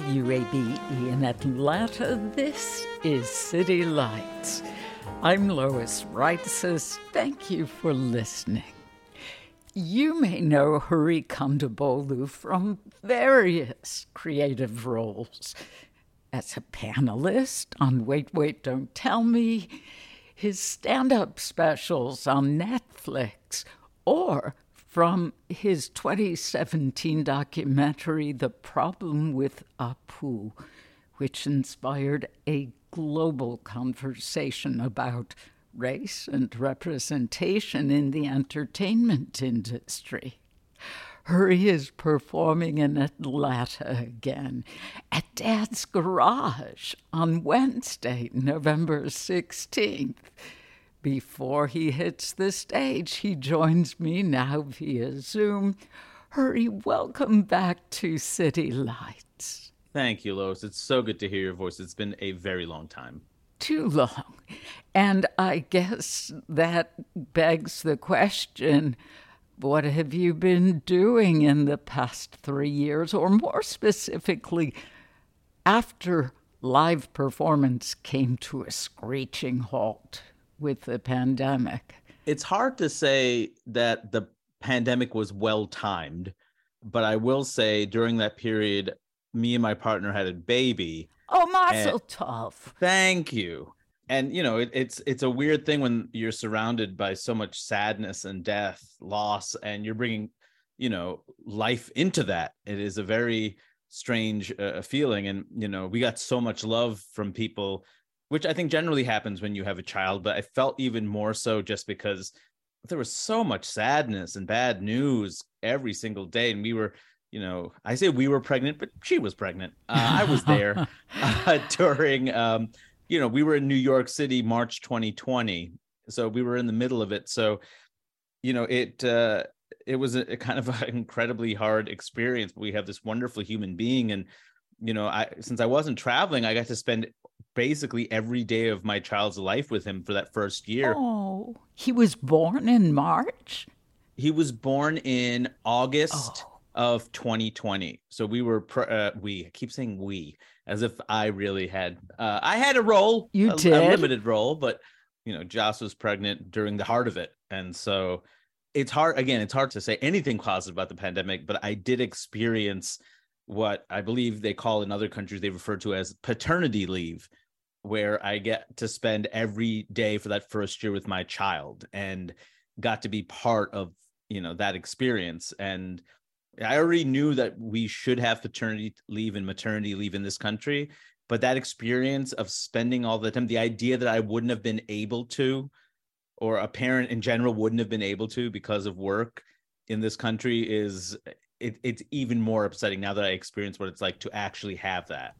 WABE in Atlanta, this is City Lights. I'm Lois Reitzes. Thank you for listening. You may know Hari Kondabolu from various creative roles. As a panelist on Wait, Wait, Don't Tell Me, his stand up specials on Netflix, or from his 2017 documentary, The Problem with Apu, which inspired a global conversation about race and representation in the entertainment industry. Hari is performing in Atlanta again at Dad's Garage on Wednesday, November 16th. Before he hits the stage, he joins me now via Zoom. Hari, welcome back to City Lights. Thank you, Lois. It's so good to hear your voice. It's been a very long time. Too long. And I guess that begs the question what have you been doing in the past three years, or more specifically, after live performance came to a screeching halt? With the pandemic? It's hard to say that the pandemic was well timed, but I will say during that period, me and my partner had a baby. Oh, Mazel Tov! Thank you. And you know, it, it's it's a weird thing when you're surrounded by so much sadness and death, loss, and you're bringing, you know, life into that. It is a very strange uh, feeling, and you know, we got so much love from people which I think generally happens when you have a child, but I felt even more so just because there was so much sadness and bad news every single day. And we were, you know, I say we were pregnant, but she was pregnant. Uh, I was there uh, during, um, you know, we were in New York City, March 2020. So we were in the middle of it. So, you know, it, uh, it was a, a kind of an incredibly hard experience. We have this wonderful human being and, you know, I since I wasn't traveling, I got to spend basically every day of my child's life with him for that first year. Oh, he was born in March? He was born in August oh. of 2020. So we were, uh, we I keep saying we as if I really had, uh, I had a role. You a, did? A limited role, but, you know, Joss was pregnant during the heart of it. And so it's hard, again, it's hard to say anything positive about the pandemic, but I did experience what I believe they call in other countries they refer to as paternity leave, where I get to spend every day for that first year with my child and got to be part of you know that experience and I already knew that we should have paternity leave and maternity leave in this country but that experience of spending all the time the idea that I wouldn't have been able to or a parent in general wouldn't have been able to because of work in this country is it, it's even more upsetting now that I experience what it's like to actually have that.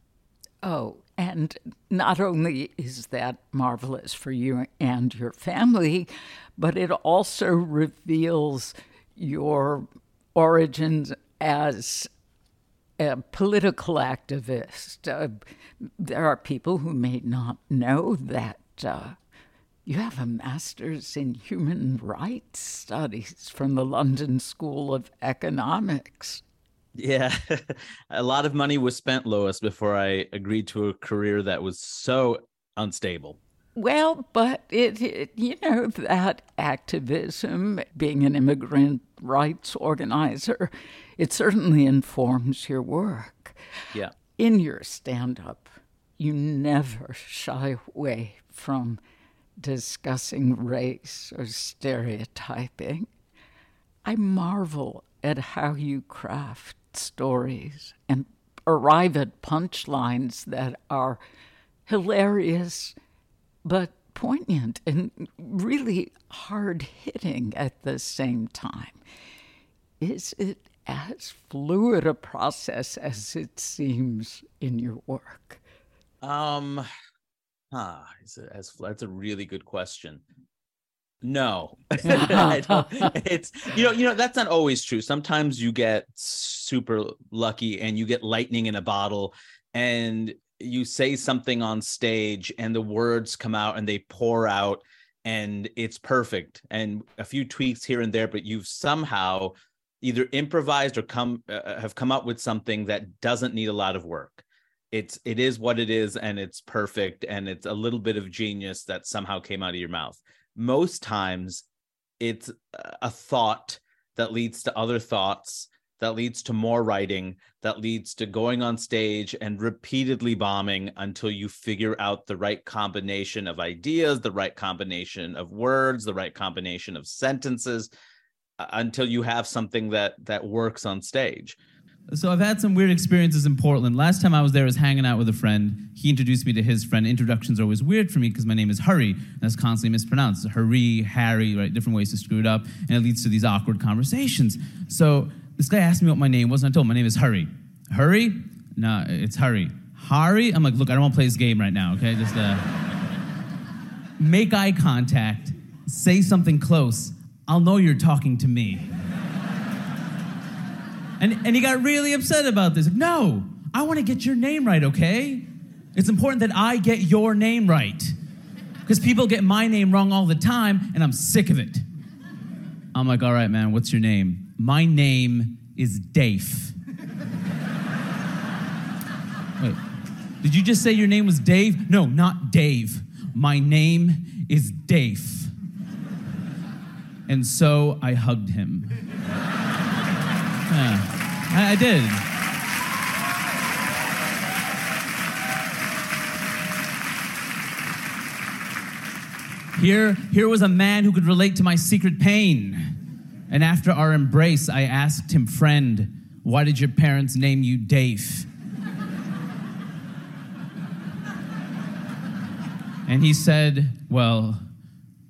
Oh, and not only is that marvelous for you and your family, but it also reveals your origins as a political activist. Uh, there are people who may not know that uh, you have a master's in human rights studies from the London School of Economics. Yeah, a lot of money was spent, Lois, before I agreed to a career that was so unstable. Well, but it, it, you know, that activism, being an immigrant rights organizer, it certainly informs your work. Yeah. In your stand up, you never shy away from discussing race or stereotyping. I marvel at how you craft stories and arrive at punchlines that are hilarious but poignant and really hard hitting at the same time. Is it as fluid a process as it seems in your work? Um, huh, is it as that's a really good question. No, it's you know you know that's not always true. Sometimes you get super lucky and you get lightning in a bottle, and you say something on stage and the words come out and they pour out and it's perfect. And a few tweaks here and there but you've somehow either improvised or come uh, uh, have come up with something that doesn't need a lot of work. It's it is what it is and it's perfect and it's a little bit of genius that somehow came out of your mouth most times it's a thought that leads to other thoughts that leads to more writing that leads to going on stage and repeatedly bombing until you figure out the right combination of ideas the right combination of words the right combination of sentences uh, until you have something that that works on stage so I've had some weird experiences in Portland. Last time I was there, I was hanging out with a friend. He introduced me to his friend. Introductions are always weird for me because my name is Hurry, and that's constantly mispronounced. Hurry, Harry, right? Different ways to screw it up, and it leads to these awkward conversations. So this guy asked me what my name was, and I told him my name is Hurry. Hurry? No, it's Hurry. Hari? I'm like, look, I don't want to play this game right now, okay? Just uh, make eye contact, say something close. I'll know you're talking to me. And, and he got really upset about this. No, I want to get your name right, okay? It's important that I get your name right. Because people get my name wrong all the time, and I'm sick of it. I'm like, all right, man, what's your name? My name is Dave. Wait, did you just say your name was Dave? No, not Dave. My name is Dave. And so I hugged him. Yeah, I, I did. Here, here was a man who could relate to my secret pain. And after our embrace, I asked him, Friend, why did your parents name you Dave? and he said, Well,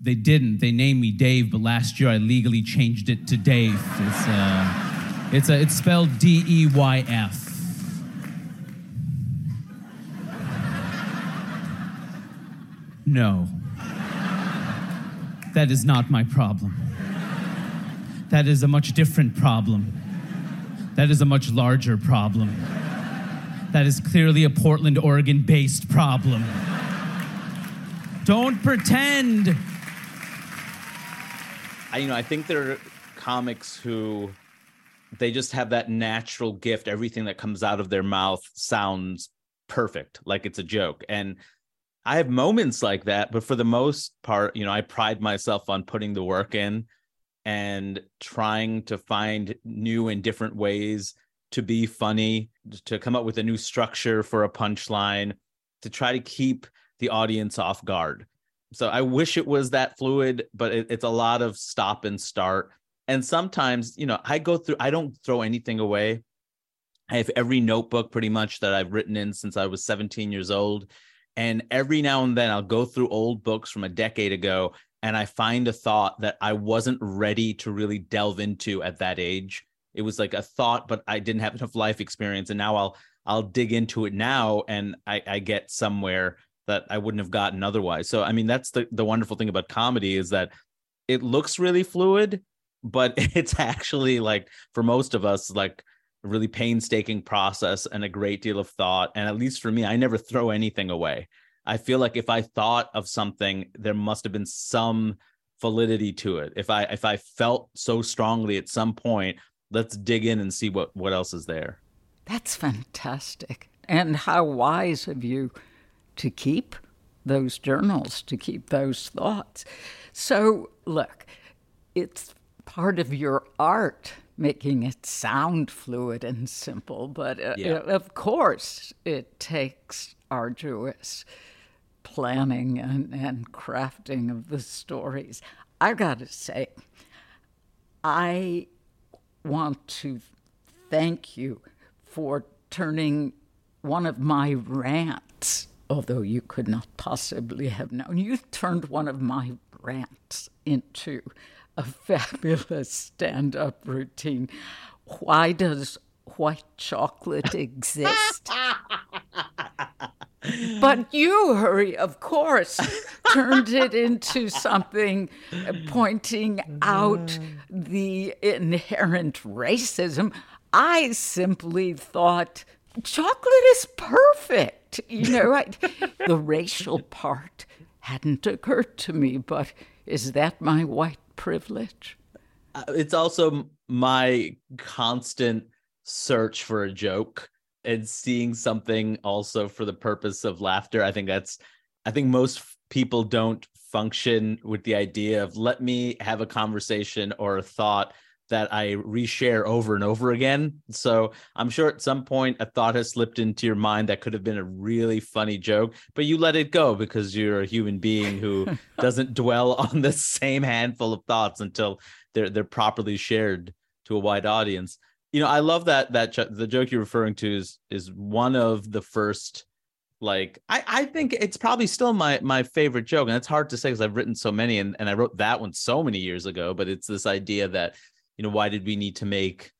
they didn't. They named me Dave, but last year I legally changed it to Dave. It's, uh, it's, a, it's spelled D E Y F. No. That is not my problem. That is a much different problem. That is a much larger problem. That is clearly a Portland, Oregon based problem. Don't pretend. I, you know, I think there are comics who they just have that natural gift. Everything that comes out of their mouth sounds perfect, like it's a joke. And I have moments like that, but for the most part, you know, I pride myself on putting the work in and trying to find new and different ways to be funny, to come up with a new structure for a punchline, to try to keep the audience off guard. So I wish it was that fluid, but it, it's a lot of stop and start. And sometimes, you know, I go through, I don't throw anything away. I have every notebook pretty much that I've written in since I was 17 years old. And every now and then I'll go through old books from a decade ago and I find a thought that I wasn't ready to really delve into at that age. It was like a thought, but I didn't have enough life experience, and now I'll I'll dig into it now, and I, I get somewhere that I wouldn't have gotten otherwise. So I mean, that's the the wonderful thing about comedy is that it looks really fluid, but it's actually like for most of us like a really painstaking process and a great deal of thought. And at least for me, I never throw anything away. I feel like if I thought of something, there must have been some validity to it. If I if I felt so strongly at some point, let's dig in and see what what else is there. That's fantastic. And how wise of you to keep those journals to keep those thoughts. So, look, it's part of your art making it sound fluid and simple, but uh, Yeah. of course, it takes arduous planning and, and crafting of the stories. I gotta say, I want to thank you for turning one of my rants, although you could not possibly have known, you turned one of my rants into a fabulous stand up routine. Why does white chocolate exist? But you, Hari, of course, turned it into something pointing out the inherent racism. I simply thought chocolate is perfect. You know, I, the racial part hadn't occurred to me, but is that my white privilege? Uh, it's also my constant search for a joke and seeing something also for the purpose of laughter i think that's i think most people don't function with the idea of let me have a conversation or a thought that i reshare over and over again. So i'm sure at some point a thought has slipped into your mind that could have been a really funny joke but you let it go because you're a human being who doesn't dwell on the same handful of thoughts until they're they're properly shared to a wide audience. You know i love that that ch- the joke you're referring to is is one of the first like i i think it's probably still my my favorite joke and it's hard to say because i've written so many and, and i wrote that one so many years ago but it's this idea that you know why did we need to make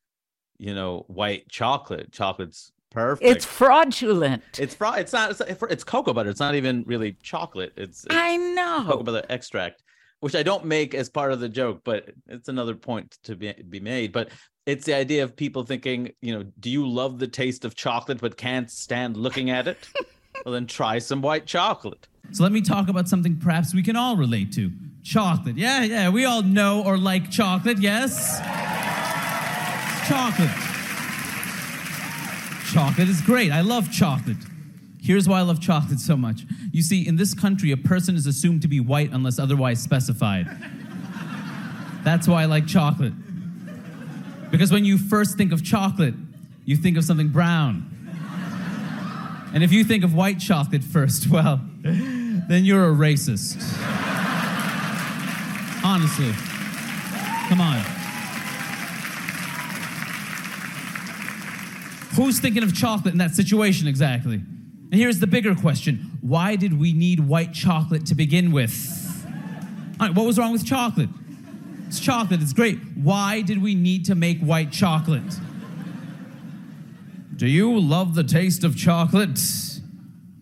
you know white chocolate chocolate's perfect It's fraudulent. it's fro- it's not it's, it's cocoa butter it's not even really chocolate it's, it's I know cocoa butter extract, which I don't make as part of the joke, but it's another point to be, be made. But it's the idea of people thinking, you know, do you love the taste of chocolate but can't stand looking at it? well, then try some white chocolate. So let me talk about something perhaps we can all relate to. Chocolate. Yeah, yeah, we all know or like chocolate, yes? Chocolate. Chocolate is great. I love chocolate. Here's why I love chocolate so much. You see, in this country, a person is assumed to be white unless otherwise specified. That's why I like chocolate. Because when you first think of chocolate, you think of something brown. And if you think of white chocolate first, well, then you're a racist. Honestly. Come on. Who's thinking of chocolate in that situation exactly? And here's the bigger question why did we need white chocolate to begin with? All right, what was wrong with chocolate? It's chocolate, it's great. Why did we need to make white chocolate? Do you love the taste of chocolate,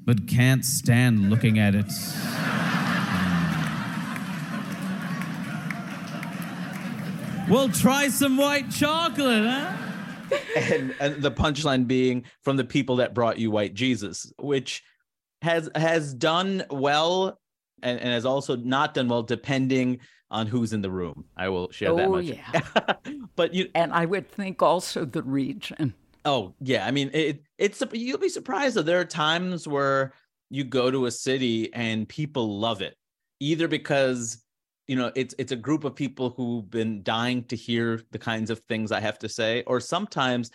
but can't stand looking at it? Well, try some white chocolate, huh? and, and the punchline being from the people that brought you white Jesus, which has has done well and, and has also not done well depending on who's in the room. I will share that Oh, much. yeah. but you And I would think also the region. Oh yeah, I mean it. It's you'll be surprised that there are times where you go to a city and people love it, either because you know it's it's a group of people who've been dying to hear the kinds of things I have to say, or sometimes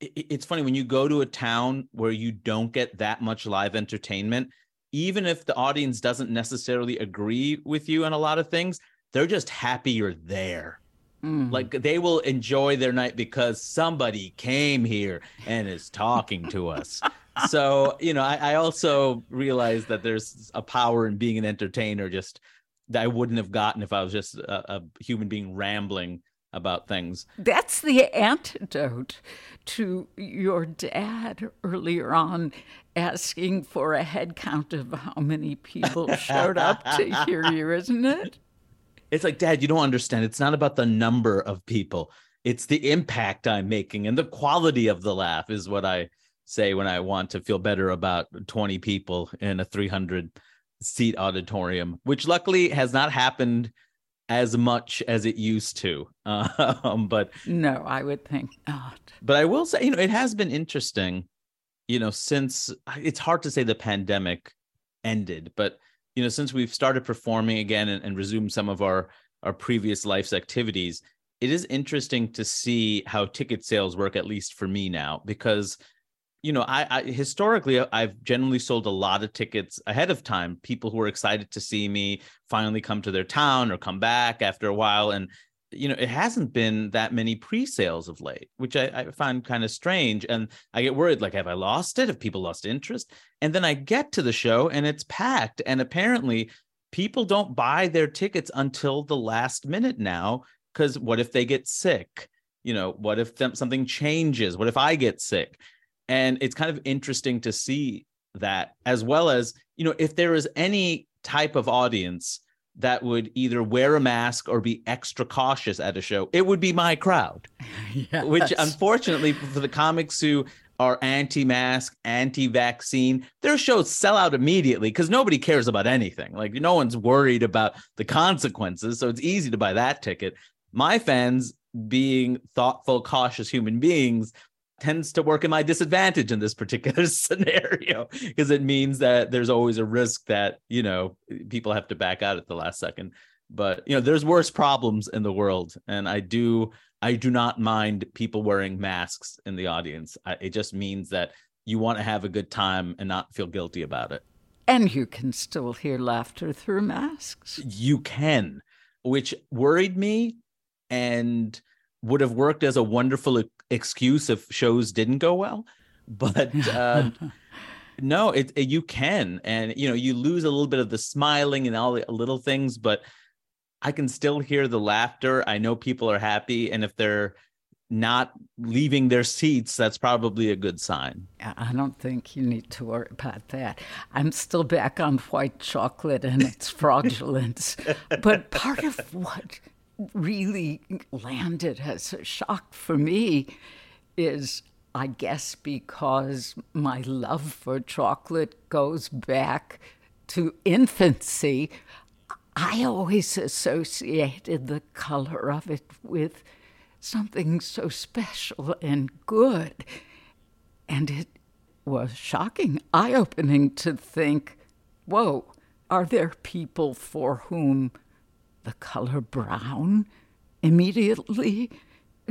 it's funny when you go to a town where you don't get that much live entertainment, even if the audience doesn't necessarily agree with you on a lot of things, they're just happy you're there. Mm. Like they will enjoy their night because somebody came here and is talking to us. so, you know, I, I also realize that there's a power in being an entertainer just that I wouldn't have gotten if I was just a, a human being rambling about things. That's the antidote to your dad earlier on asking for a head count of how many people showed up to hear you, isn't it? It's like, Dad, you don't understand. It's not about the number of people. It's the impact I'm making and the quality of the laugh is what I say when I want to feel better about 20 people in a 300 seat auditorium, which luckily has not happened as much as it used to. Um, but No, I would think not. but I will say, you know, it has been interesting, you know, since it's hard to say the pandemic ended. But you know, since we've started performing again and, and resumed some of our our previous life's activities, it is interesting to see how ticket sales work, at least for me now, because you know, I, I, historically uh, I've generally sold a lot of tickets ahead of time. People who are excited to see me finally come to their town or come back after a while, and you know, it hasn't been that many pre-sales of late, which I, I find kind of strange. And I get worried, like, have I lost it? Have people lost interest? And then I get to the show and it's packed. And apparently, people don't buy their tickets until the last minute now. Because what if they get sick? You know, what if something changes? What if I get sick? And it's kind of interesting to see that, as well as, you know, if there is any type of audience that would either wear a mask or be extra cautious at a show, it would be my crowd. yes. Which unfortunately for the comics who are anti-mask, anti-vaccine, their shows sell out immediately because nobody cares about anything. Like no one's worried about the consequences, so it's easy to buy that ticket. My fans, being thoughtful, cautious human beings, tends to work in my disadvantage in this particular scenario because it means that there's always a risk that you know people have to back out at the last second. But you know there's worse problems in the world and i do i do not mind people wearing masks in the audience. I, it just means that you want to have a good time and not feel guilty about it. And you can still hear laughter through masks. You can which worried me and would have worked as a wonderful excuse if shows didn't go well but uh, no it, it, you can and you know you lose a little bit of the smiling and all the little things but i can still hear the laughter. I know people are happy and if they're not leaving their seats that's probably a good sign. I don't think you need to worry about that. I'm still back on white chocolate and its fraudulence but part of what really landed as a shock for me is, I guess, because my love for chocolate goes back to infancy. I always associated the color of it with something so special and good. And it was shocking, eye opening to think whoa, are there people for whom the color brown immediately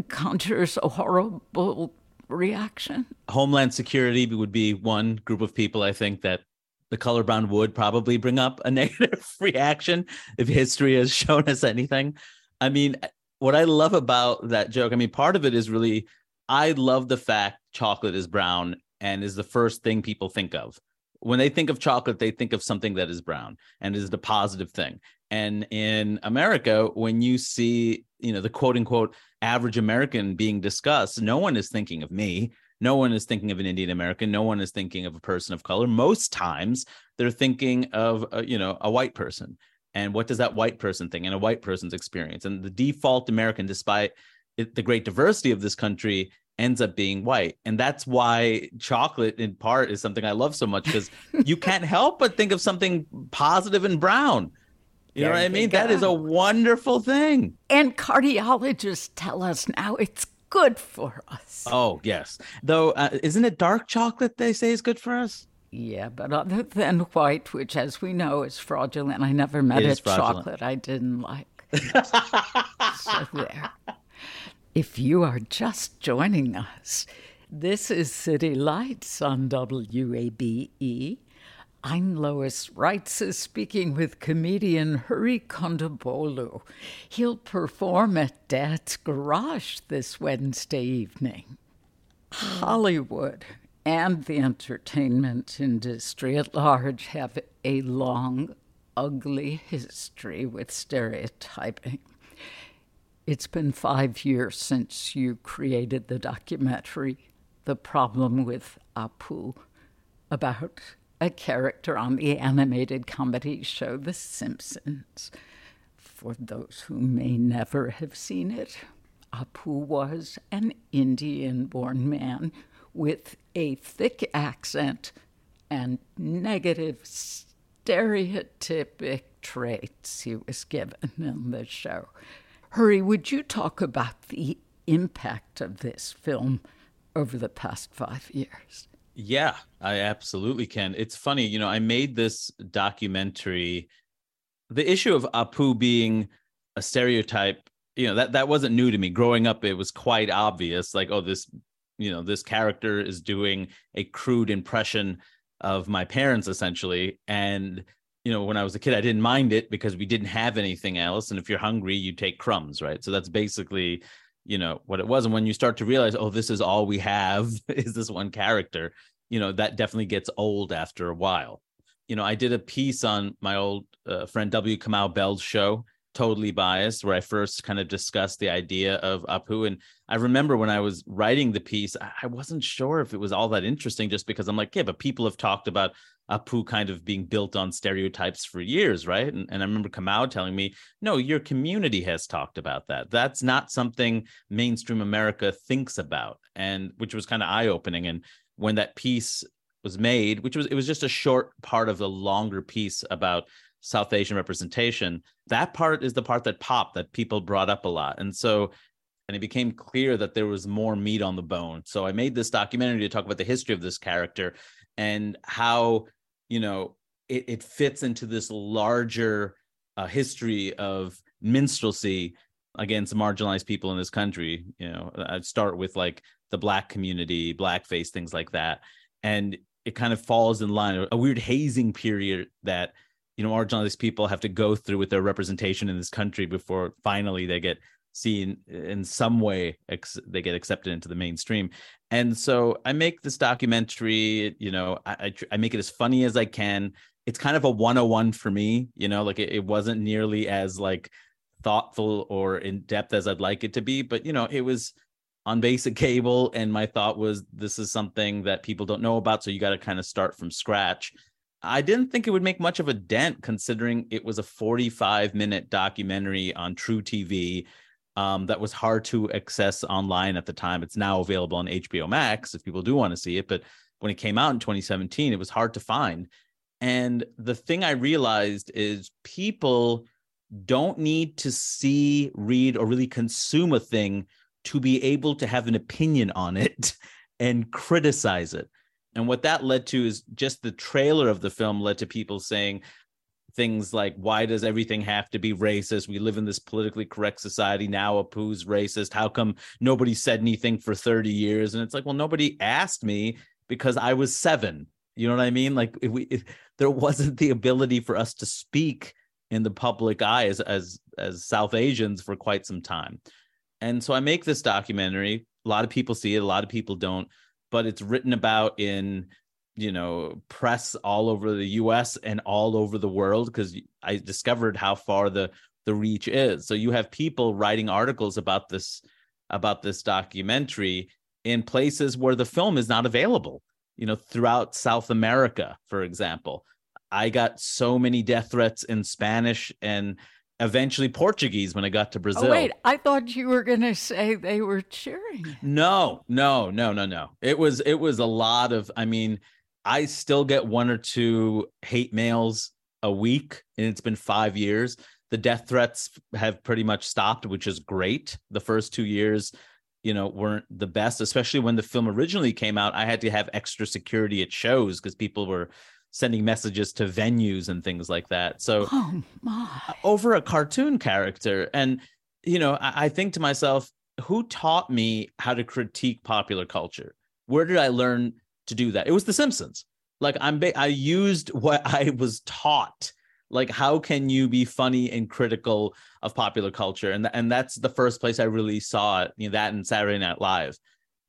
conjures a horrible reaction. Homeland Security would be one group of people I think that the color brown would probably bring up a negative reaction if history has shown us anything. I mean, what I love about that joke, I mean, part of it is really, I love the fact chocolate is brown and is the first thing people think of. When they think of chocolate, they think of something that is brown and is the positive thing. And in America, when you see, you know, the quote unquote average American being discussed, no one is thinking of me. No one is thinking of an Indian American. No one is thinking of a person of color. Most times they're thinking of, a, you know, a white person. And what does that white person think and a white person's experience? And the default American, despite it, the great diversity of this country, ends up being white. And that's why chocolate, in part, is something I love so much because you can't help but think of something positive and brown. You know what I mean? That is a wonderful thing. And cardiologists tell us now it's good for us. Oh, yes. Though, uh, isn't it dark chocolate they say is good for us? Yeah, but other than white, which as we know is fraudulent, I never met a chocolate I didn't like. so there. If you are just joining us, this is City Lights on WABE. I'm Lois Reitzes speaking with comedian Hari Kondabolu. He'll perform at Dad's Garage this Wednesday evening. Hollywood and the entertainment industry at large have a long, ugly history with stereotyping. It's been five years since you created the documentary, The Problem with Apu, about a character on the animated comedy show The Simpsons. For those who may never have seen it, Apu was an Indian born man with a thick accent and negative stereotypic traits he was given in the show. Hari, would you talk about the impact of this film over the past five years? Yeah, I absolutely can. It's funny, you know, I made this documentary. The issue of Apu being a stereotype, you know, that that wasn't new to me. Growing up, it was quite obvious, like, oh, this, you know, this character is doing a crude impression of my parents, essentially. And you know, when I was a kid, I didn't mind it because we didn't have anything else. And if you're hungry, you take crumbs, right? So that's basically you know what it was. And when you start to realize oh this is all we have is this one character you know that definitely gets old after a while. You know i did a piece on my old uh, friend w. Kamau bell's show totally biased where i first kind of discussed the idea of apu and i remember when i was writing the piece i wasn't sure if it was all that interesting just because i'm like yeah but people have talked about Apu kind of being built on stereotypes for years, right? And, and I remember Kamau telling me, no, your community has talked about that. That's not something mainstream America thinks about, and which was kind of eye opening. And when that piece was made, which was it was just a short part of the longer piece about South Asian representation, that part is the part that popped that people brought up a lot. And so and it became clear that there was more meat on the bone. So I made this documentary to talk about the history of this character and how you know it, it fits into this larger uh, history of minstrelsy against marginalized people in this country you know i'd start with like the black community blackface things like that and it kind of falls in line a weird hazing period that you know marginalized people have to go through with their representation in this country before finally they get seen in some way ex- they get accepted into the mainstream? And so i make this documentary you know I, I, I make it as funny as i can. It's kind of a 101 for me you know like it, it wasn't nearly as like thoughtful or in depth as i'd like it to be but you know it was on basic cable and my thought was this is something that people don't know about so you got to kind of start from scratch I didn't think it would make much of a dent considering it was a 45 minute documentary on truTV um, that was hard to access online at the time. It's now available on HBO Max if people do want to see it. But when it came out in 2017, it was hard to find. And the thing I realized is people don't need to see, read, or really consume a thing to be able to have an opinion on it and criticize it. And what that led to is just the trailer of the film led to people saying, things like why does everything have to be racist? We live in this politically correct society. Now apu's racist. How come nobody said anything for 30 years? And it's like well nobody asked me because i was seven. You know what i mean? Like if we if there wasn't the ability for us to speak in the public eye as as as south asians for quite some time. And so i make this documentary. A lot of people see it. A lot of people don't but it's written about in you know press all over the US and all over the world because I discovered how far the the reach is. So you have people writing articles about this about this documentary in places where the film is not available. You know, throughout South America, for example. I got so many death threats in Spanish and eventually Portuguese when I got to oh, Brazil. Oh, wait, I thought you were going to say they were cheering. No, no, no, no, no. It was it was a lot of I mean, I still get one or two hate mails a week, and it's been five years. The death threats have pretty much stopped, which is great. The first two years, you know, weren't the best, especially when the film originally came out. I had to have extra security at shows because people were sending messages to venues and things like that. So, oh over a cartoon character. And, you know, I, I think to myself, who taught me how to critique popular culture? Where did I learn to do that. It was The Simpsons. Like I'm, ba- I used what I was taught. Like, how can you be funny and critical of popular culture? And and that's the first place I really saw it. You know, that and Saturday Night Live,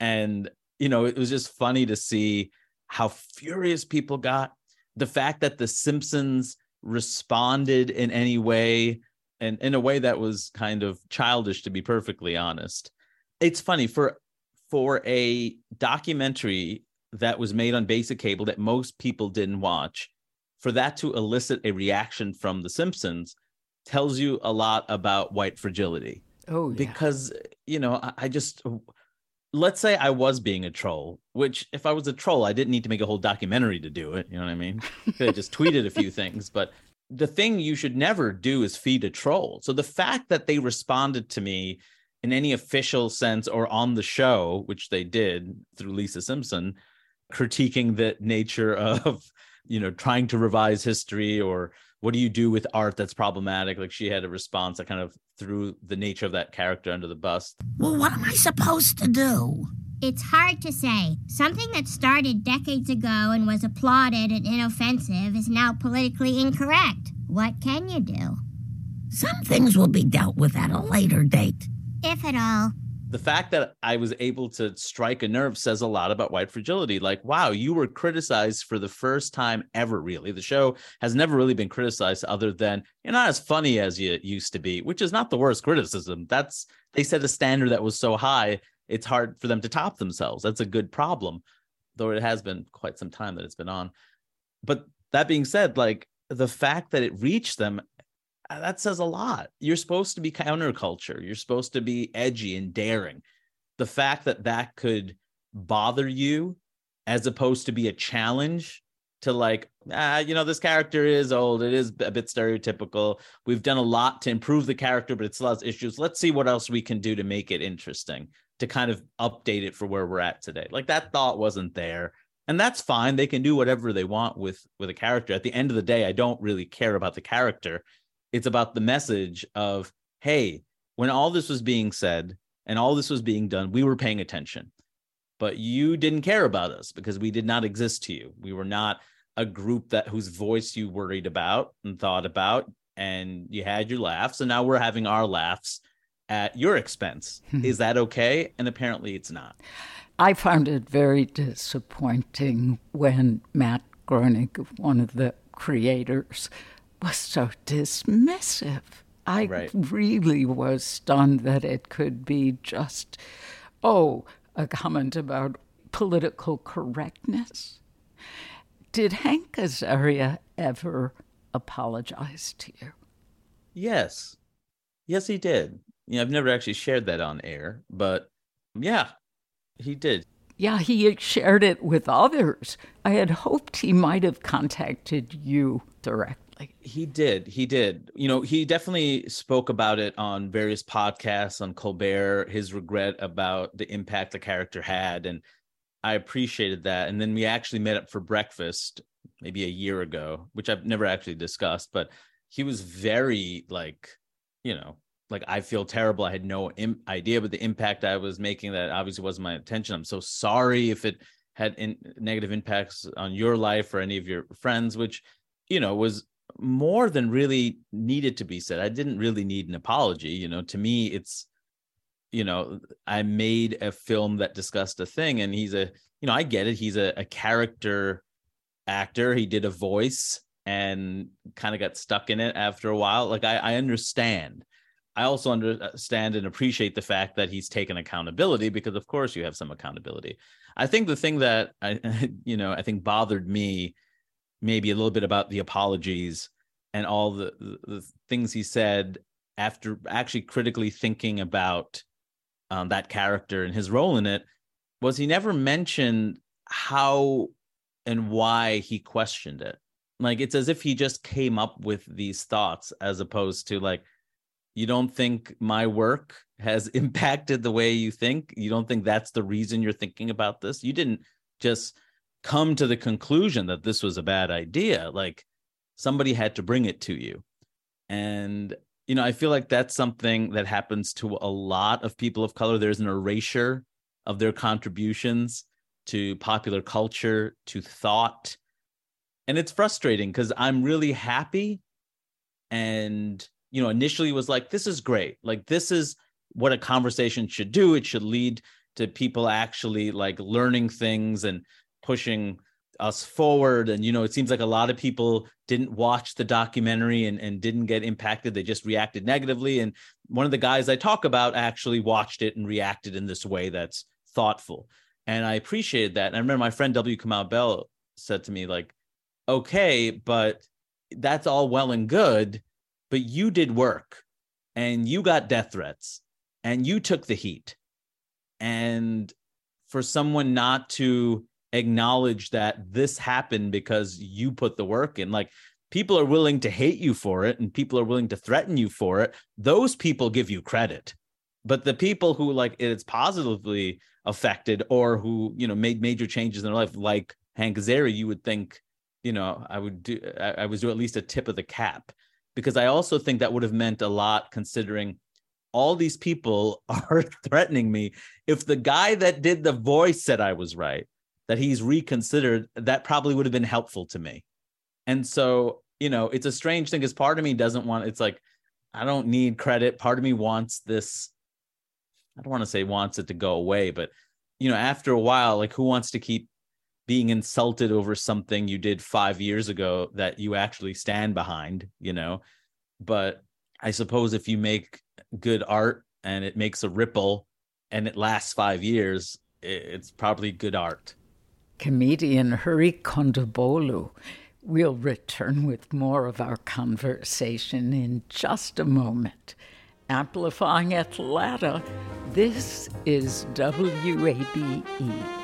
and you know, it was just funny to see how furious people got. The fact that The Simpsons responded in any way, and in a way that was kind of childish, to be perfectly honest. It's funny for for a documentary that was made on basic cable that most people didn't watch, for that to elicit a reaction from The Simpsons tells you a lot about white fragility. Oh, yeah. Because, you know, I, I just, let's say I was being a troll, which if I was a troll, I didn't need to make a whole documentary to do it. You know what I mean? Have just tweeted a few things. But the thing you should never do is feed a troll. So the fact that they responded to me in any official sense or on the show, which they did through Lisa Simpson, critiquing the nature of you know trying to revise history or what do you do with art that's problematic like she had a response that kind of threw the nature of that character under the bus Well, what am I supposed to do? It's hard to say. Something that started decades ago and was applauded and inoffensive is now politically incorrect. What can you do? Some things will be dealt with at a later date. If at all. The fact that I was able to strike a nerve says a lot about white fragility. Like, wow, you were criticized for the first time ever, really. The show has never really been criticized other than you're not as funny as you used to be, which is not the worst criticism. That's they set a standard that was so high, it's hard for them to top themselves. That's a good problem, though it has been quite some time that it's been on. But that being said, like the fact that it reached them that says a lot. You're supposed to be counterculture. You're supposed to be edgy and daring. The fact that that could bother you as opposed to be a challenge to like, ah, you know, this character is old. It is a bit stereotypical. We've done a lot to improve the character, but it still has issues. Let's see what else we can do to make it interesting, to kind of update it for where we're at today. Like that thought wasn't there. And that's fine. They can do whatever they want with with a character. At the end of the day, I don't really care about the character it's about the message of hey when all this was being said and all this was being done we were paying attention. But you didn't care about us because we did not exist to you. We were not a group that whose voice you worried about and thought about and you had your laughs and now we're having our laughs at your expense. Hmm. Is that okay? And apparently it's not. I found it very disappointing when Matt Groening, one of the creators, was so dismissive. I Right. really was stunned that it could be just, oh, a comment about political correctness. Did Hank Azaria ever apologize to you? yes yes he did you know i've never actually shared that on air but yeah he did Yeah, he shared it with others. I had hoped he might have contacted you directly. Like he did. He did. You know, he definitely spoke about it on various podcasts on Colbert, his regret about the impact the character had. And I appreciated that. And then we actually met up for breakfast maybe a year ago, which I've never actually discussed, but he was very like, you know, like I feel terrible. I had no Im- idea but the impact I was making that obviously wasn't my intention. I'm so sorry if it had in- negative impacts on your life or any of your friends, which you know was more than really needed to be said. I didn't really need an apology. You know, to me, it's you know, I made a film that discussed a thing, and he's a you know, I get it. He's a, a character actor. He did a voice and kind of got stuck in it after a while. Like I, I understand. I also understand and appreciate the fact that he's taken accountability because, of course, you have some accountability. I think the thing that I, you know, I think bothered me maybe a little bit about the apologies and all the, the, things he said after actually critically thinking about um, that character and his role in it was he never mentioned how and why he questioned it. Like it's as if he just came up with these thoughts as opposed to like, you don't think my work has impacted the way you think? You don't think that's the reason you're thinking about this? You didn't just come to the conclusion that this was a bad idea. Like somebody had to bring it to you. And, you know, I feel like that's something that happens to a lot of people of color. There's an erasure of their contributions to popular culture, to thought. And it's frustrating because I'm really happy and you know initially was like this is great like this is what a conversation should do it should lead to people actually like learning things and pushing us forward. And you know it seems like a lot of people didn't watch the documentary and, and didn't get impacted. They just reacted negatively. And one of the guys i talk about actually watched it and reacted in this way that's thoughtful. And i appreciated that. And i remember my friend w. Kamau bell said to me like okay but that's all well and good but you did work and you got death threats and you took the heat. And for someone not to acknowledge that this happened because you put the work in. Like people are willing to hate you for it and people are willing to threaten you for it. Those people give you credit. But the people who like it's positively affected or who you know made major changes in their life like hank azaria you would think you know i would do i, I was do at least a tip of the cap. Because i also think that would have meant a lot considering all these people are threatening me. If the guy that did the voice said i was right that he's reconsidered that probably would have been helpful to me. And so you know it's a strange thing because part of me doesn't want it's like i don't need credit. Part of me wants this i don't want to say wants it to go away but you know after a while like who wants to keep being insulted over something you did five years ago that you actually stand behind you know? But i suppose if you make good art and it makes a ripple and it lasts five years it's probably good art comedian Hari Kondabolu We'll return with more of our conversation in just a moment. Amplifying Atlanta, this is WABE.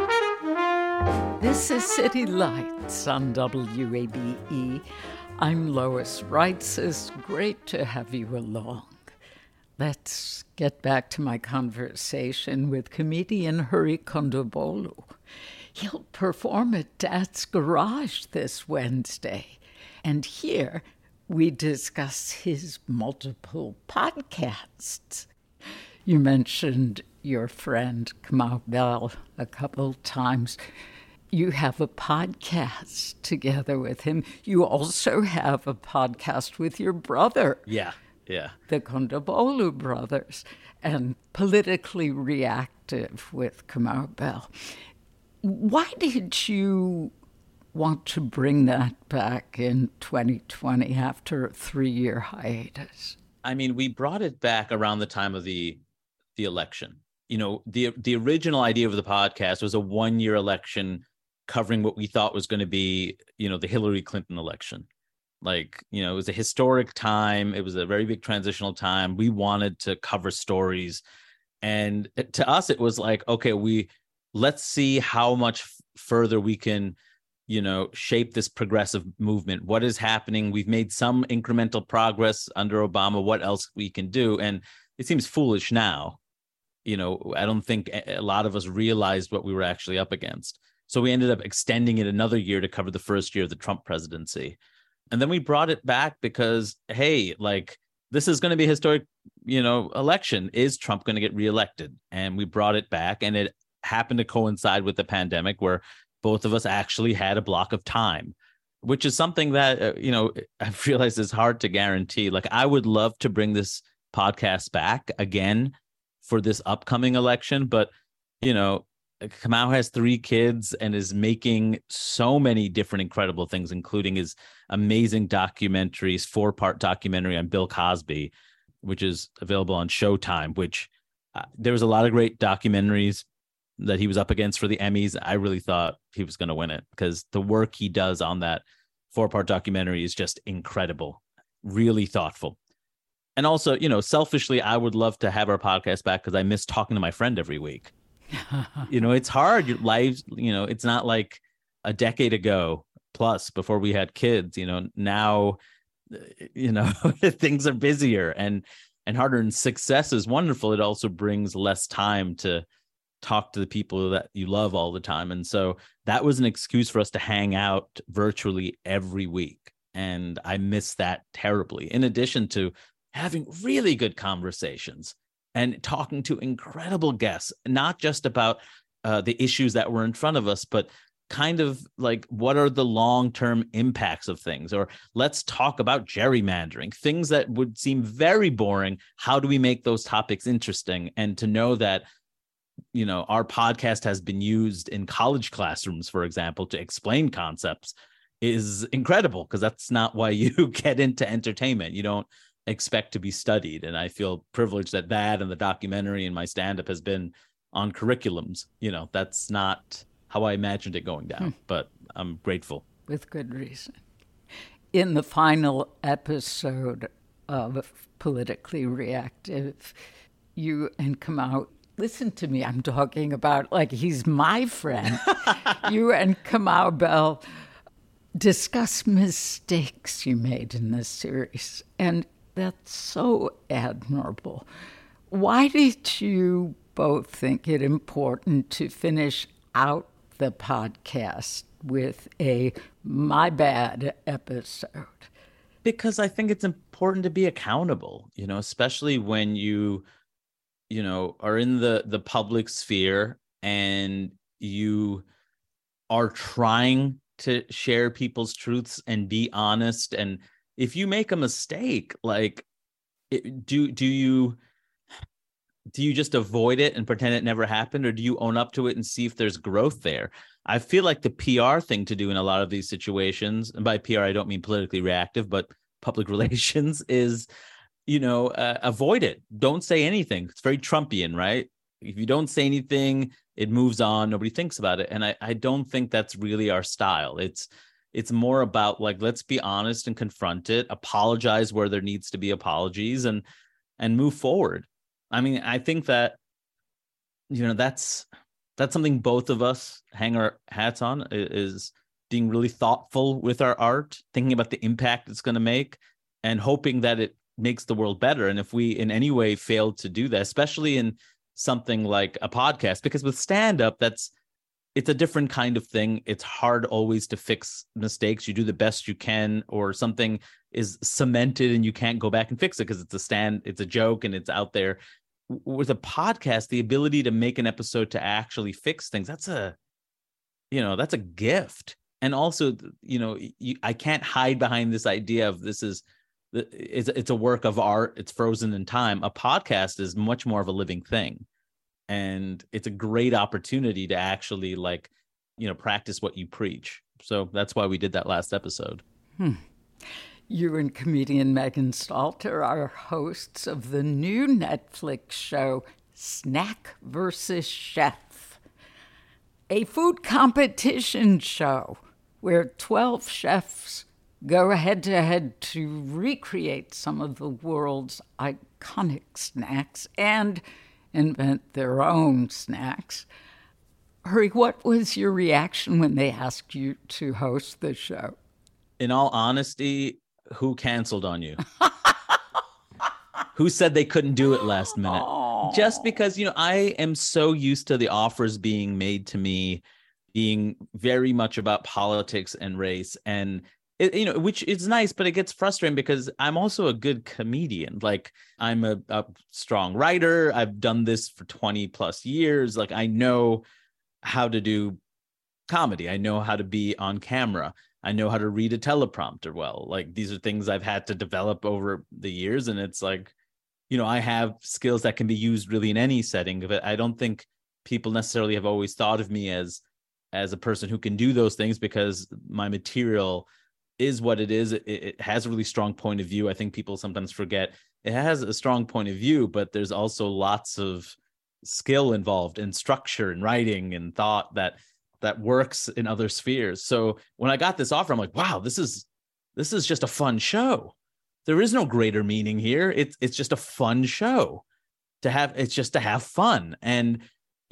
This is City Lights on WABE. I'm Lois Reitzes. It's Great to have you along. Let's get back to my conversation with comedian Hari Kondabolu. He'll perform at Dad's Garage this Wednesday. And here we discuss his multiple podcasts. You mentioned your friend Kamau Bell a couple times you have a podcast together with him. You also have a podcast with your brother. Yeah, yeah. The Kondabolu brothers, and politically reactive with Kamau Bell. Why did you want to bring that back in 2020 after a three year hiatus? I mean, we brought it back around the time of the the election. You know, the the original idea of the podcast was a one year election covering what we thought was going to be, you know, the Hillary Clinton election. Like, you know, it was a historic time. It was a very big transitional time. We wanted to cover stories. And to us, it was like, okay, we let's see how much further we can, you know, shape this progressive movement. What is happening? We've made some incremental progress under Obama. What else we can do? And it seems foolish now. You know, I don't think a lot of us realized what we were actually up against. So we ended up extending it another year to cover the first year of the Trump presidency. And then we brought it back because, hey, like this is going to be a historic, you know, election. Is Trump going to get reelected? And we brought it back. And it happened to coincide with the pandemic where both of us actually had a block of time which is something that uh, you know i realize is hard to guarantee like i would love to bring this podcast back again for this upcoming election but you know Kamau has three kids and is making so many different incredible things, including his amazing documentaries, four part documentary on Bill Cosby, which is available on Showtime. Which uh, there was a lot of great documentaries that he was up against for the Emmys. I really thought he was going to win it because the work he does on that four part documentary is just incredible, really thoughtful. And also, you know, selfishly, I would love to have our podcast back because I miss talking to my friend every week you know, it's hard. Your lives, you know, it's not like a decade ago plus before we had kids. You know, now, you know, things are busier and and harder. And success is wonderful. It also brings less time to talk to the people that you love all the time. And so that was an excuse for us to hang out virtually every week. And I miss that terribly. In addition to having really good conversations and talking to incredible guests, not just about uh, the issues that were in front of us, but kind of like what are the long-term impacts of things? Or let's talk about gerrymandering things that would seem very boring. How do we make those topics interesting? And to know that you know our podcast has been used in college classrooms for example to explain concepts is incredible because that's not why you get into entertainment. You don't expect to be studied and i feel privileged that that and the documentary and my stand up has been on curriculums you know that's not how I imagined it going down, hmm. but I'm grateful. With good reason. In the final episode of Politically Reactive, you and Kamau, listen to me, I'm talking about like he's my friend. you and Kamau Bell discuss mistakes you made in this series, and that's so admirable. Why did you both think it important to finish out the podcast with a my bad episode? Because I think it's important to be accountable, you know, especially when you you know are in the the public sphere and you are trying to share people's truths and be honest and if you make a mistake like it, do do you do you just avoid it and pretend it never happened or do you own up to it and see if there's growth there? I feel like the pr thing to do in a lot of these situations and by pr i don't mean politically reactive but public relations is you know uh, avoid it. Don't say anything. It's very trumpian right? If you don't say anything it moves on. Nobody thinks about it. And i, I don't think that's really our style. It's it's more about like let's be honest and confront it apologize where there needs to be apologies and and move forward I mean, I think that you know that's that's something both of us hang our hats on is being really thoughtful with our art, thinking about the impact it's going to make, and hoping that it makes the world better. And if we in any way fail to do that, especially in something like a podcast, because with stand up, that's it's a different kind of thing. It's hard always to fix mistakes. You do the best you can, or something is cemented and you can't go back and fix it because it's a stand, it's a joke and it's out there. With a podcast the ability to make an episode to actually fix things that's a you know that's a gift. And also you know you, i can't hide behind this idea of this is it's, it's a work of art. It's frozen in time. A podcast is much more of a living thing and it's a great opportunity to actually like you know practice what you preach so that's why we did that last episode hmm. You and comedian Megan Stalter are hosts of the new Netflix show Snack versus Chef, a food competition show where 12 chefs go head to head to recreate some of the world's iconic snacks and invent their own snacks. Hari, what was your reaction when they asked you to host the show? In all honesty, who canceled on you? who said they couldn't do it last minute? Aww. Just because, you know, I am so used to the offers being made to me being very much about politics and race and it, you know which is nice but it gets frustrating because i'm also a good comedian like i'm a, a strong writer i've done this for 20 plus years like i know how to do comedy i know how to be on camera I know how to read a teleprompter well. Like these are things I've had to develop over the years. And it's like, you know, I have skills that can be used really in any setting. But I don't think people necessarily have always thought of me as as a person who can do those things because my material is what it is. It, it has a really strong point of view. I think people sometimes forget it has a strong point of view, but there's also lots of skill involved and structure and writing and thought that that works in other spheres. So when I got this offer, I'm like, wow, this is this is just a fun show. There is no greater meaning here. It's it's just a fun show to have. It's just to have fun, and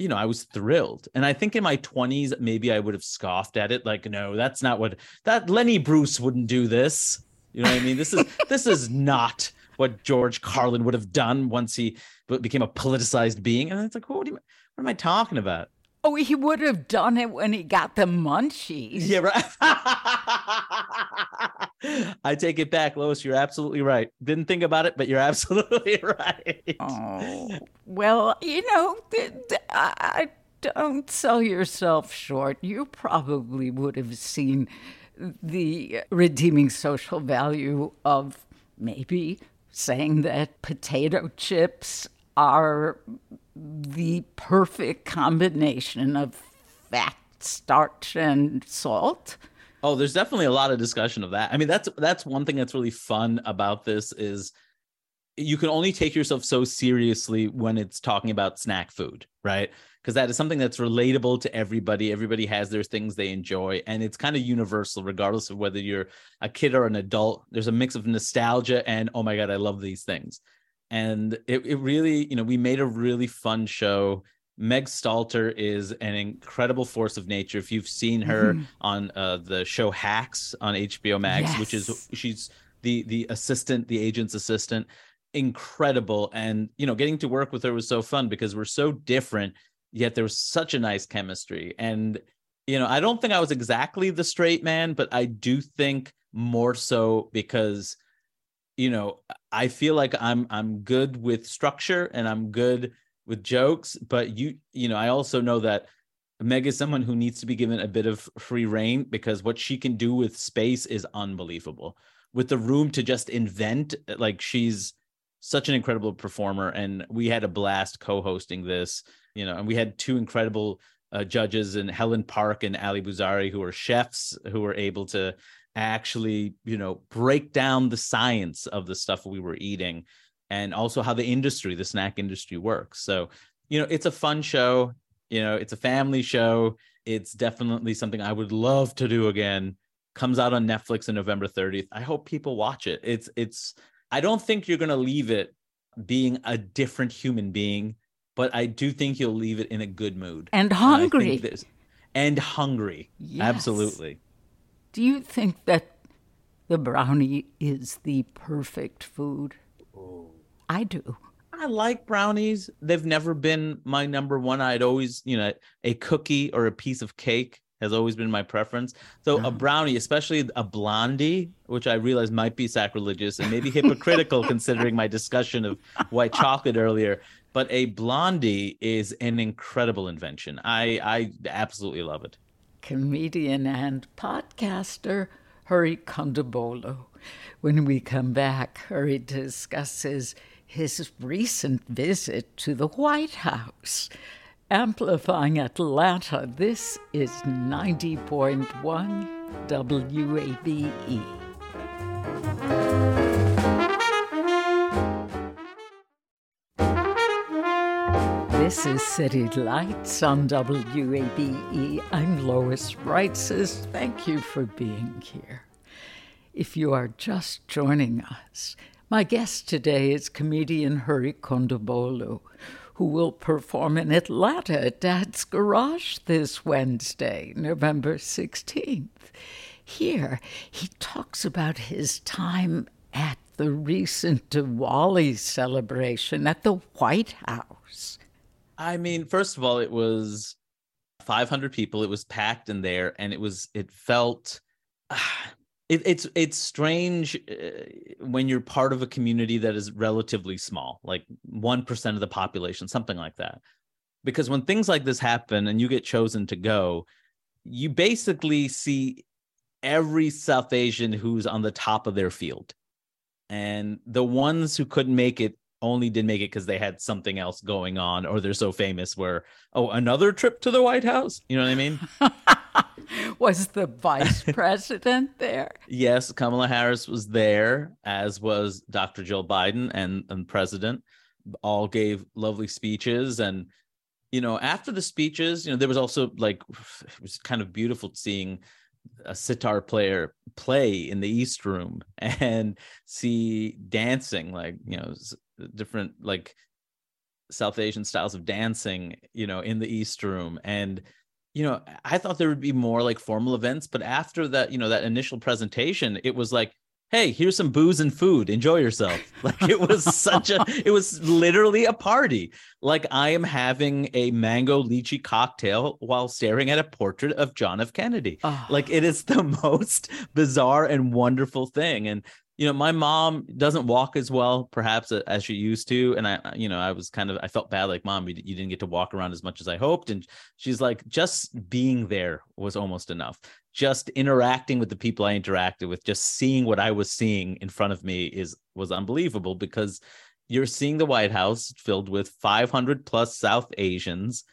you know, I was thrilled. And I think in my 20s, maybe I would have scoffed at it, like, no, that's not what that Lenny Bruce wouldn't do this. You know what I mean? This is this is not what George Carlin would have done once he became a politicized being. And it's like, what, you, what am I talking about? Oh, he would have done it when he got the munchies. Yeah, right. I take it back, Lois. You're absolutely right. Didn't think about it, but you're absolutely right. Oh, well, you know, I don't sell yourself short. You probably would have seen the redeeming social value of maybe saying that potato chips are the perfect combination of fat, starch, and salt. Oh, there's definitely a lot of discussion of that. I mean, that's that's one thing that's really fun about this is you can only take yourself so seriously when it's talking about snack food, right? Because that is something that's relatable to everybody. Everybody has their things they enjoy, and it's kind of universal, regardless of whether you're a kid or an adult. There's a mix of nostalgia and oh my god, I love these things. And it, it really, you know, we made a really fun show. Meg Stalter is an incredible force of nature. If you've seen her mm-hmm. on uh, the show Hacks on HBO Max, yes. which is she's the the assistant, the agent's assistant, incredible. And you know, getting to work with her was so fun because we're so different, yet there was such a nice chemistry. And you know, I don't think I was exactly the straight man, but I do think more so because you know, I feel like I'm I'm good with structure and I'm good with jokes, but you you know, I also know that Meg is someone who needs to be given a bit of free reign because what she can do with space is unbelievable. With the room to just invent, like she's such an incredible performer, and we had a blast co-hosting this. You know, and we had two incredible uh, judges and Helen Park and Ali Bouzari, who are chefs who were able to actually, you know, break down the science of the stuff we were eating and also how the industry, the snack industry works. So, you know, it's a fun show. You know, it's a family show. It's definitely something I would love to do again. Comes out on Netflix on November 30th. I hope people watch it. It's it's I don't think you're going to leave it being a different human being, but I do think you'll leave it in a good mood. And hungry. And, hungry. Yes. Absolutely. Do you think that the brownie is the perfect food? Oh. I do. I like brownies. They've never been my number one. I'd always, you know, a cookie or a piece of cake has always been my preference. So a uh-huh. brownie, especially a blondie, which I realize might be sacrilegious and maybe hypocritical considering my discussion of white chocolate earlier, but a blondie is an incredible invention. I I absolutely love it. Comedian and podcaster Hari Kondabolu. When we come back, Hari discusses his recent visit to the White House. Amplifying Atlanta, this is 90.1 WABE. This is City Lights on WABE. I'm Lois Reitzes. Thank you for being here. If you are just joining us, my guest today is comedian Hari Kondabolu, who will perform in Atlanta at Dad's Garage this Wednesday, November 16th. Here, he talks about his time at the recent Diwali celebration at the White House. I mean, first of all, it was 500 people. It was packed in there, and it was, it felt, it, it's it's strange uh, when you're part of a community that is relatively small, like one percent of the population, something like that. Because when things like this happen and you get chosen to go, you basically see every South Asian who's on the top of their field, and the ones who couldn't make it only did make it because they had something else going on or they're so famous where oh another trip to the white house you know what i mean was the vice president there? Yes, Kamala Harris was there, as was Dr. Joe Biden and, and president. All gave lovely speeches. And, you know, after the speeches, you know, there was also like, it was kind of beautiful seeing a sitar player play in the East Room and see dancing, like, you know, different like South Asian styles of dancing, you know, in the East Room. And, you know, I thought there would be more like formal events, but after that, you know, that initial presentation, it was like, hey, here's some booze and food. Enjoy yourself. Like it was such a, it was literally a party. Like I am having a mango lychee cocktail while staring at a portrait of John F. Kennedy. Oh. Like it is the most bizarre and wonderful thing. And, you know, my mom doesn't walk as well, perhaps as she used to, and I, you know, I was kind of, I felt bad, like, mom, you, didn't get to walk around as much as I hoped, and she's like, just being there was almost enough. Just interacting with the people I interacted with, just seeing what I was seeing in front of me is was unbelievable because you're seeing the White House filled with 500 plus South Asians,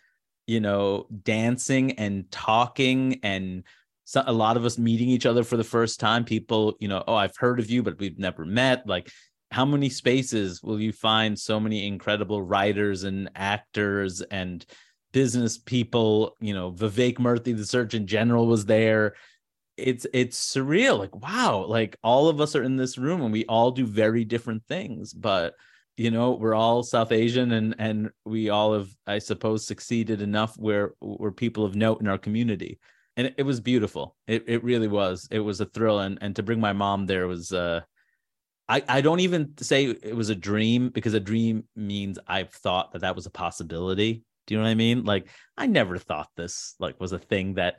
you know, dancing and talking and so a lot of us meeting each other for the first time people you know oh i've heard of you but we've never met. Like how many spaces will you find so many incredible writers and actors and business people? You know vivek murthy the surgeon general was there. It's it's surreal. Like wow like all of us are in this room and we all do very different things but you know we're all south asian and and we all have i suppose succeeded enough where we're people of note in our community and it, was beautiful. It it really was. It was a thrill, and and to bring my mom there was uh, I I don't even say it was a dream because a dream means I've thought that that was a possibility. Do you know what I mean? Like I never thought this like was a thing that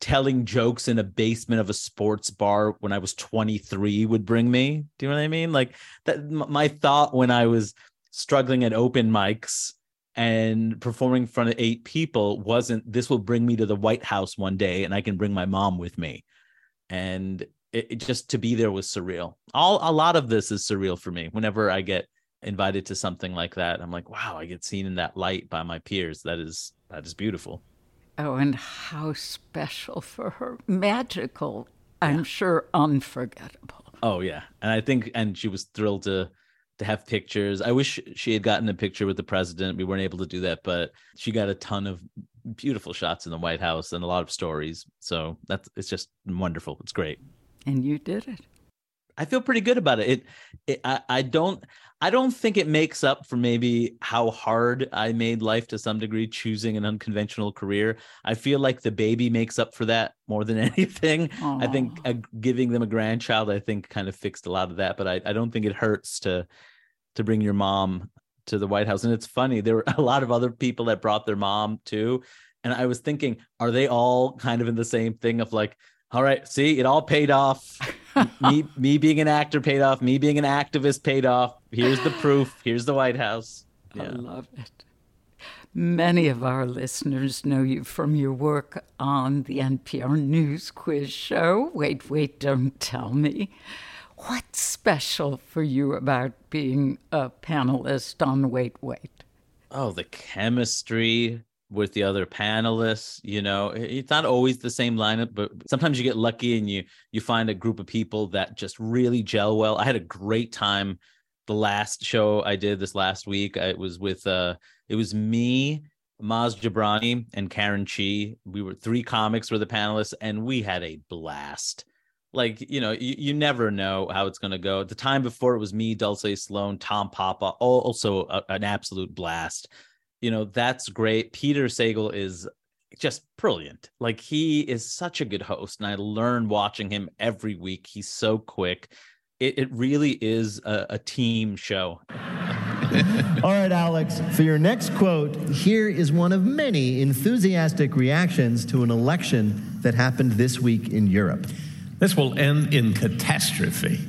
telling jokes in a basement of a sports bar when I was 23 would bring me. Do you know what I mean? Like that my thought when I was struggling at open mics and performing in front of eight people wasn't this will bring me to the White House one day and I can bring my mom with me. And it, it, just to be there was surreal. All a lot of this is surreal for me. Whenever I get invited to something like that, I'm like, wow, I get seen in that light by my peers. That is that is beautiful. Oh, and how special for her. Magical. I'm sure unforgettable. Oh yeah. And I think and she was thrilled to to have pictures. I wish she had gotten a picture with the president. We weren't able to do that, but she got a ton of beautiful shots in the White House and a lot of stories. So that's it's just wonderful. It's great. And you did it. I feel pretty good about it. It, it I, I don't I don't think it makes up for maybe how hard I made life to some degree choosing an unconventional career. I feel like the baby makes up for that more than anything. Aww. I think uh, giving them a grandchild, I think, kind of fixed a lot of that. But I, I don't think it hurts to to bring your mom to the White House. And it's funny, there were a lot of other people that brought their mom too. And I was thinking, are they all kind of in the same thing of like, all right, see, it all paid off. me me being an actor paid off. Me being an activist paid off. Here's the proof. Here's the White House. Yeah. I love it. Many of our listeners know you from your work on the NPR News Quiz Show. Wait, wait, don't tell me. What's special for you about being a panelist on Wait, Wait? Oh, the chemistry, with the other panelists you know it's not always the same lineup but sometimes you get lucky and you you find a group of people that just really gel well i had a great time the last show i did this last week it was with uh it was me Maz Jobrani, and Karen Chee. We were three comics were the panelists, and we had a blast. Like you know, you, you never know how it's going to go. The time before it was me, Dulce Sloan, Tom Papa, also a, an absolute blast you know that's great peter sagal is just brilliant like he is such a good host and i learn watching him every week he's so quick it, it really is a, a team show all right alex for your next quote here is one of many enthusiastic reactions to an election that happened this week in europe this will end in catastrophe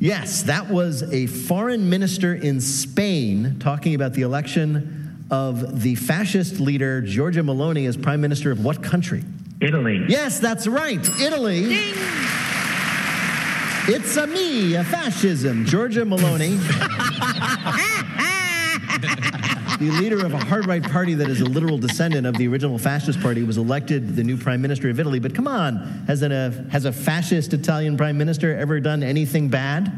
yes that was a foreign minister in spain talking about the election of the fascist leader Giorgia Meloni as prime minister of what country? Italy. Yes, that's right, Italy. Ding. It's a me, a fascism. Giorgia Meloni. the leader of a hard right party that is a literal descendant of the original fascist party, was elected the new prime minister of Italy. But come on, has, an, a, has a fascist Italian prime minister ever done anything bad?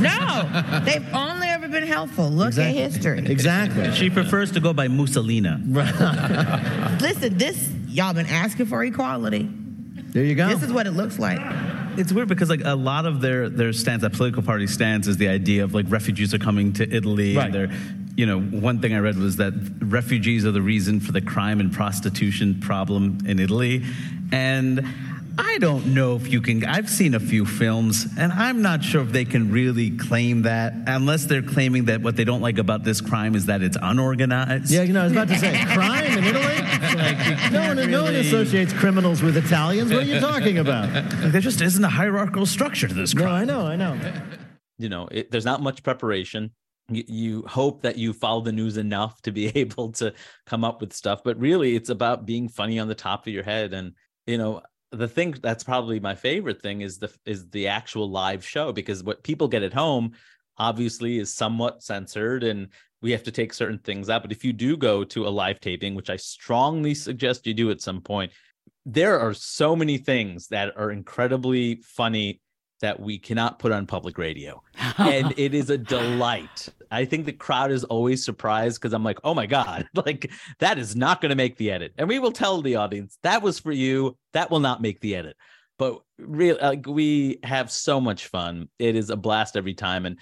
No, they've only ever been helpful. Look exactly. at history. Exactly. She prefers to go by Mussolina. Listen, this, y'all been asking for equality. There you go. This is what it looks like it's weird because like a lot of their their stance, that political party stance, is the idea of like refugees are coming to Italy. Right. And they're, you know, one thing I read was that refugees are the reason for the crime and prostitution problem in Italy, and I don't know if you can. I've seen a few films, and I'm not sure if they can really claim that, unless they're claiming that what they don't like about this crime is that it's unorganized. Yeah, you know, I was about to say crime in Italy. Like, no one, really... no one associates criminals with Italians. What are you talking about? Like, there just isn't a hierarchical structure to this crime. No, I know, I know. you know it, there's not much preparation you, you hope that you follow the news enough to be able to come up with stuff but really it's about being funny on the top of your head and you know the thing that's probably my favorite thing is the is the actual live show because what people get at home obviously is somewhat censored and we have to take certain things out but if you do go to a live taping which i strongly suggest you do at some point there are so many things that are incredibly funny that we cannot put on public radio. and it is a delight. I think the crowd is always surprised because I'm like, oh my God, like that is not going to make the edit. And we will tell the audience that was for you. That will not make the edit. But real like we have so much fun. It is a blast every time. And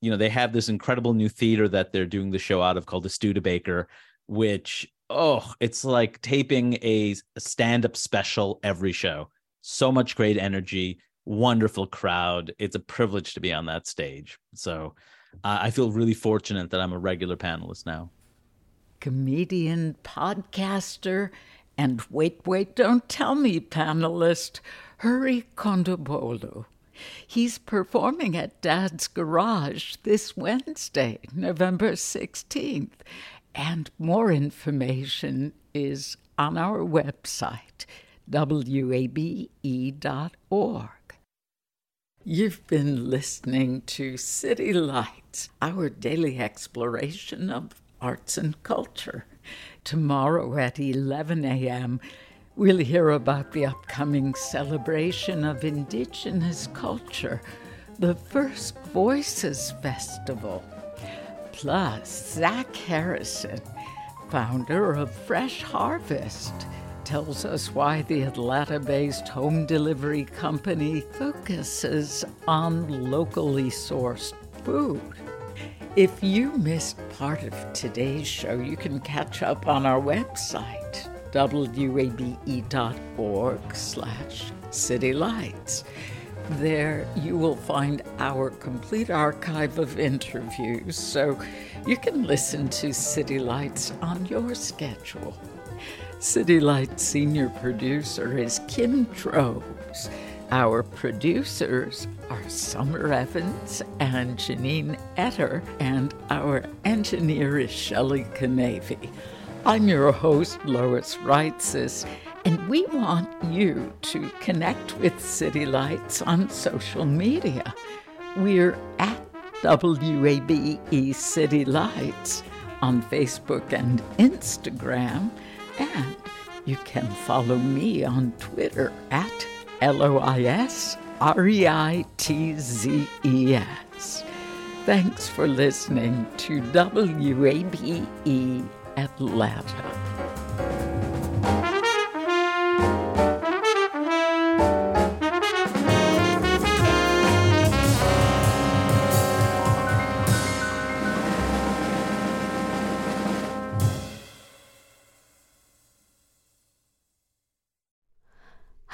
you know, they have this incredible new theater that they're doing the show out of called the Studebaker, which oh, it's like taping a, a stand-up special every show. So much great energy wonderful crowd. It's a privilege to be on that stage. So uh, I feel really fortunate that I'm a regular panelist now. Comedian, podcaster, and wait, wait, don't tell me panelist, Hari Kondabolu. He's performing at Dad's Garage this Wednesday, November 16th. And more information is on our website, wabe.org. You've been listening to City Lights, our daily exploration of arts and culture. Tomorrow at 11 a.m., we'll hear about the upcoming celebration of Indigenous culture, the First Voices Festival. Plus, Zach Harrison, founder of Fresh Harvest tells us why the Atlanta based home delivery company focuses on locally sourced food. If you missed part of today's show, you can catch up on our website, wabe.org slash citylights. There you will find our complete archive of interviews, so you can listen to City Lights on your schedule. City Light senior producer is Kim Drobes. Our producers are Summer Evans and Janine Etter, and our engineer is Shelley Canavy. I'm your host, Lois Reitzes, and we want you to connect with City Lights on social media. We're at WABE City Lights on Facebook and Instagram and you can follow me on Twitter at L O I S R E I T Z E S. Thanks for listening to WABE Atlanta.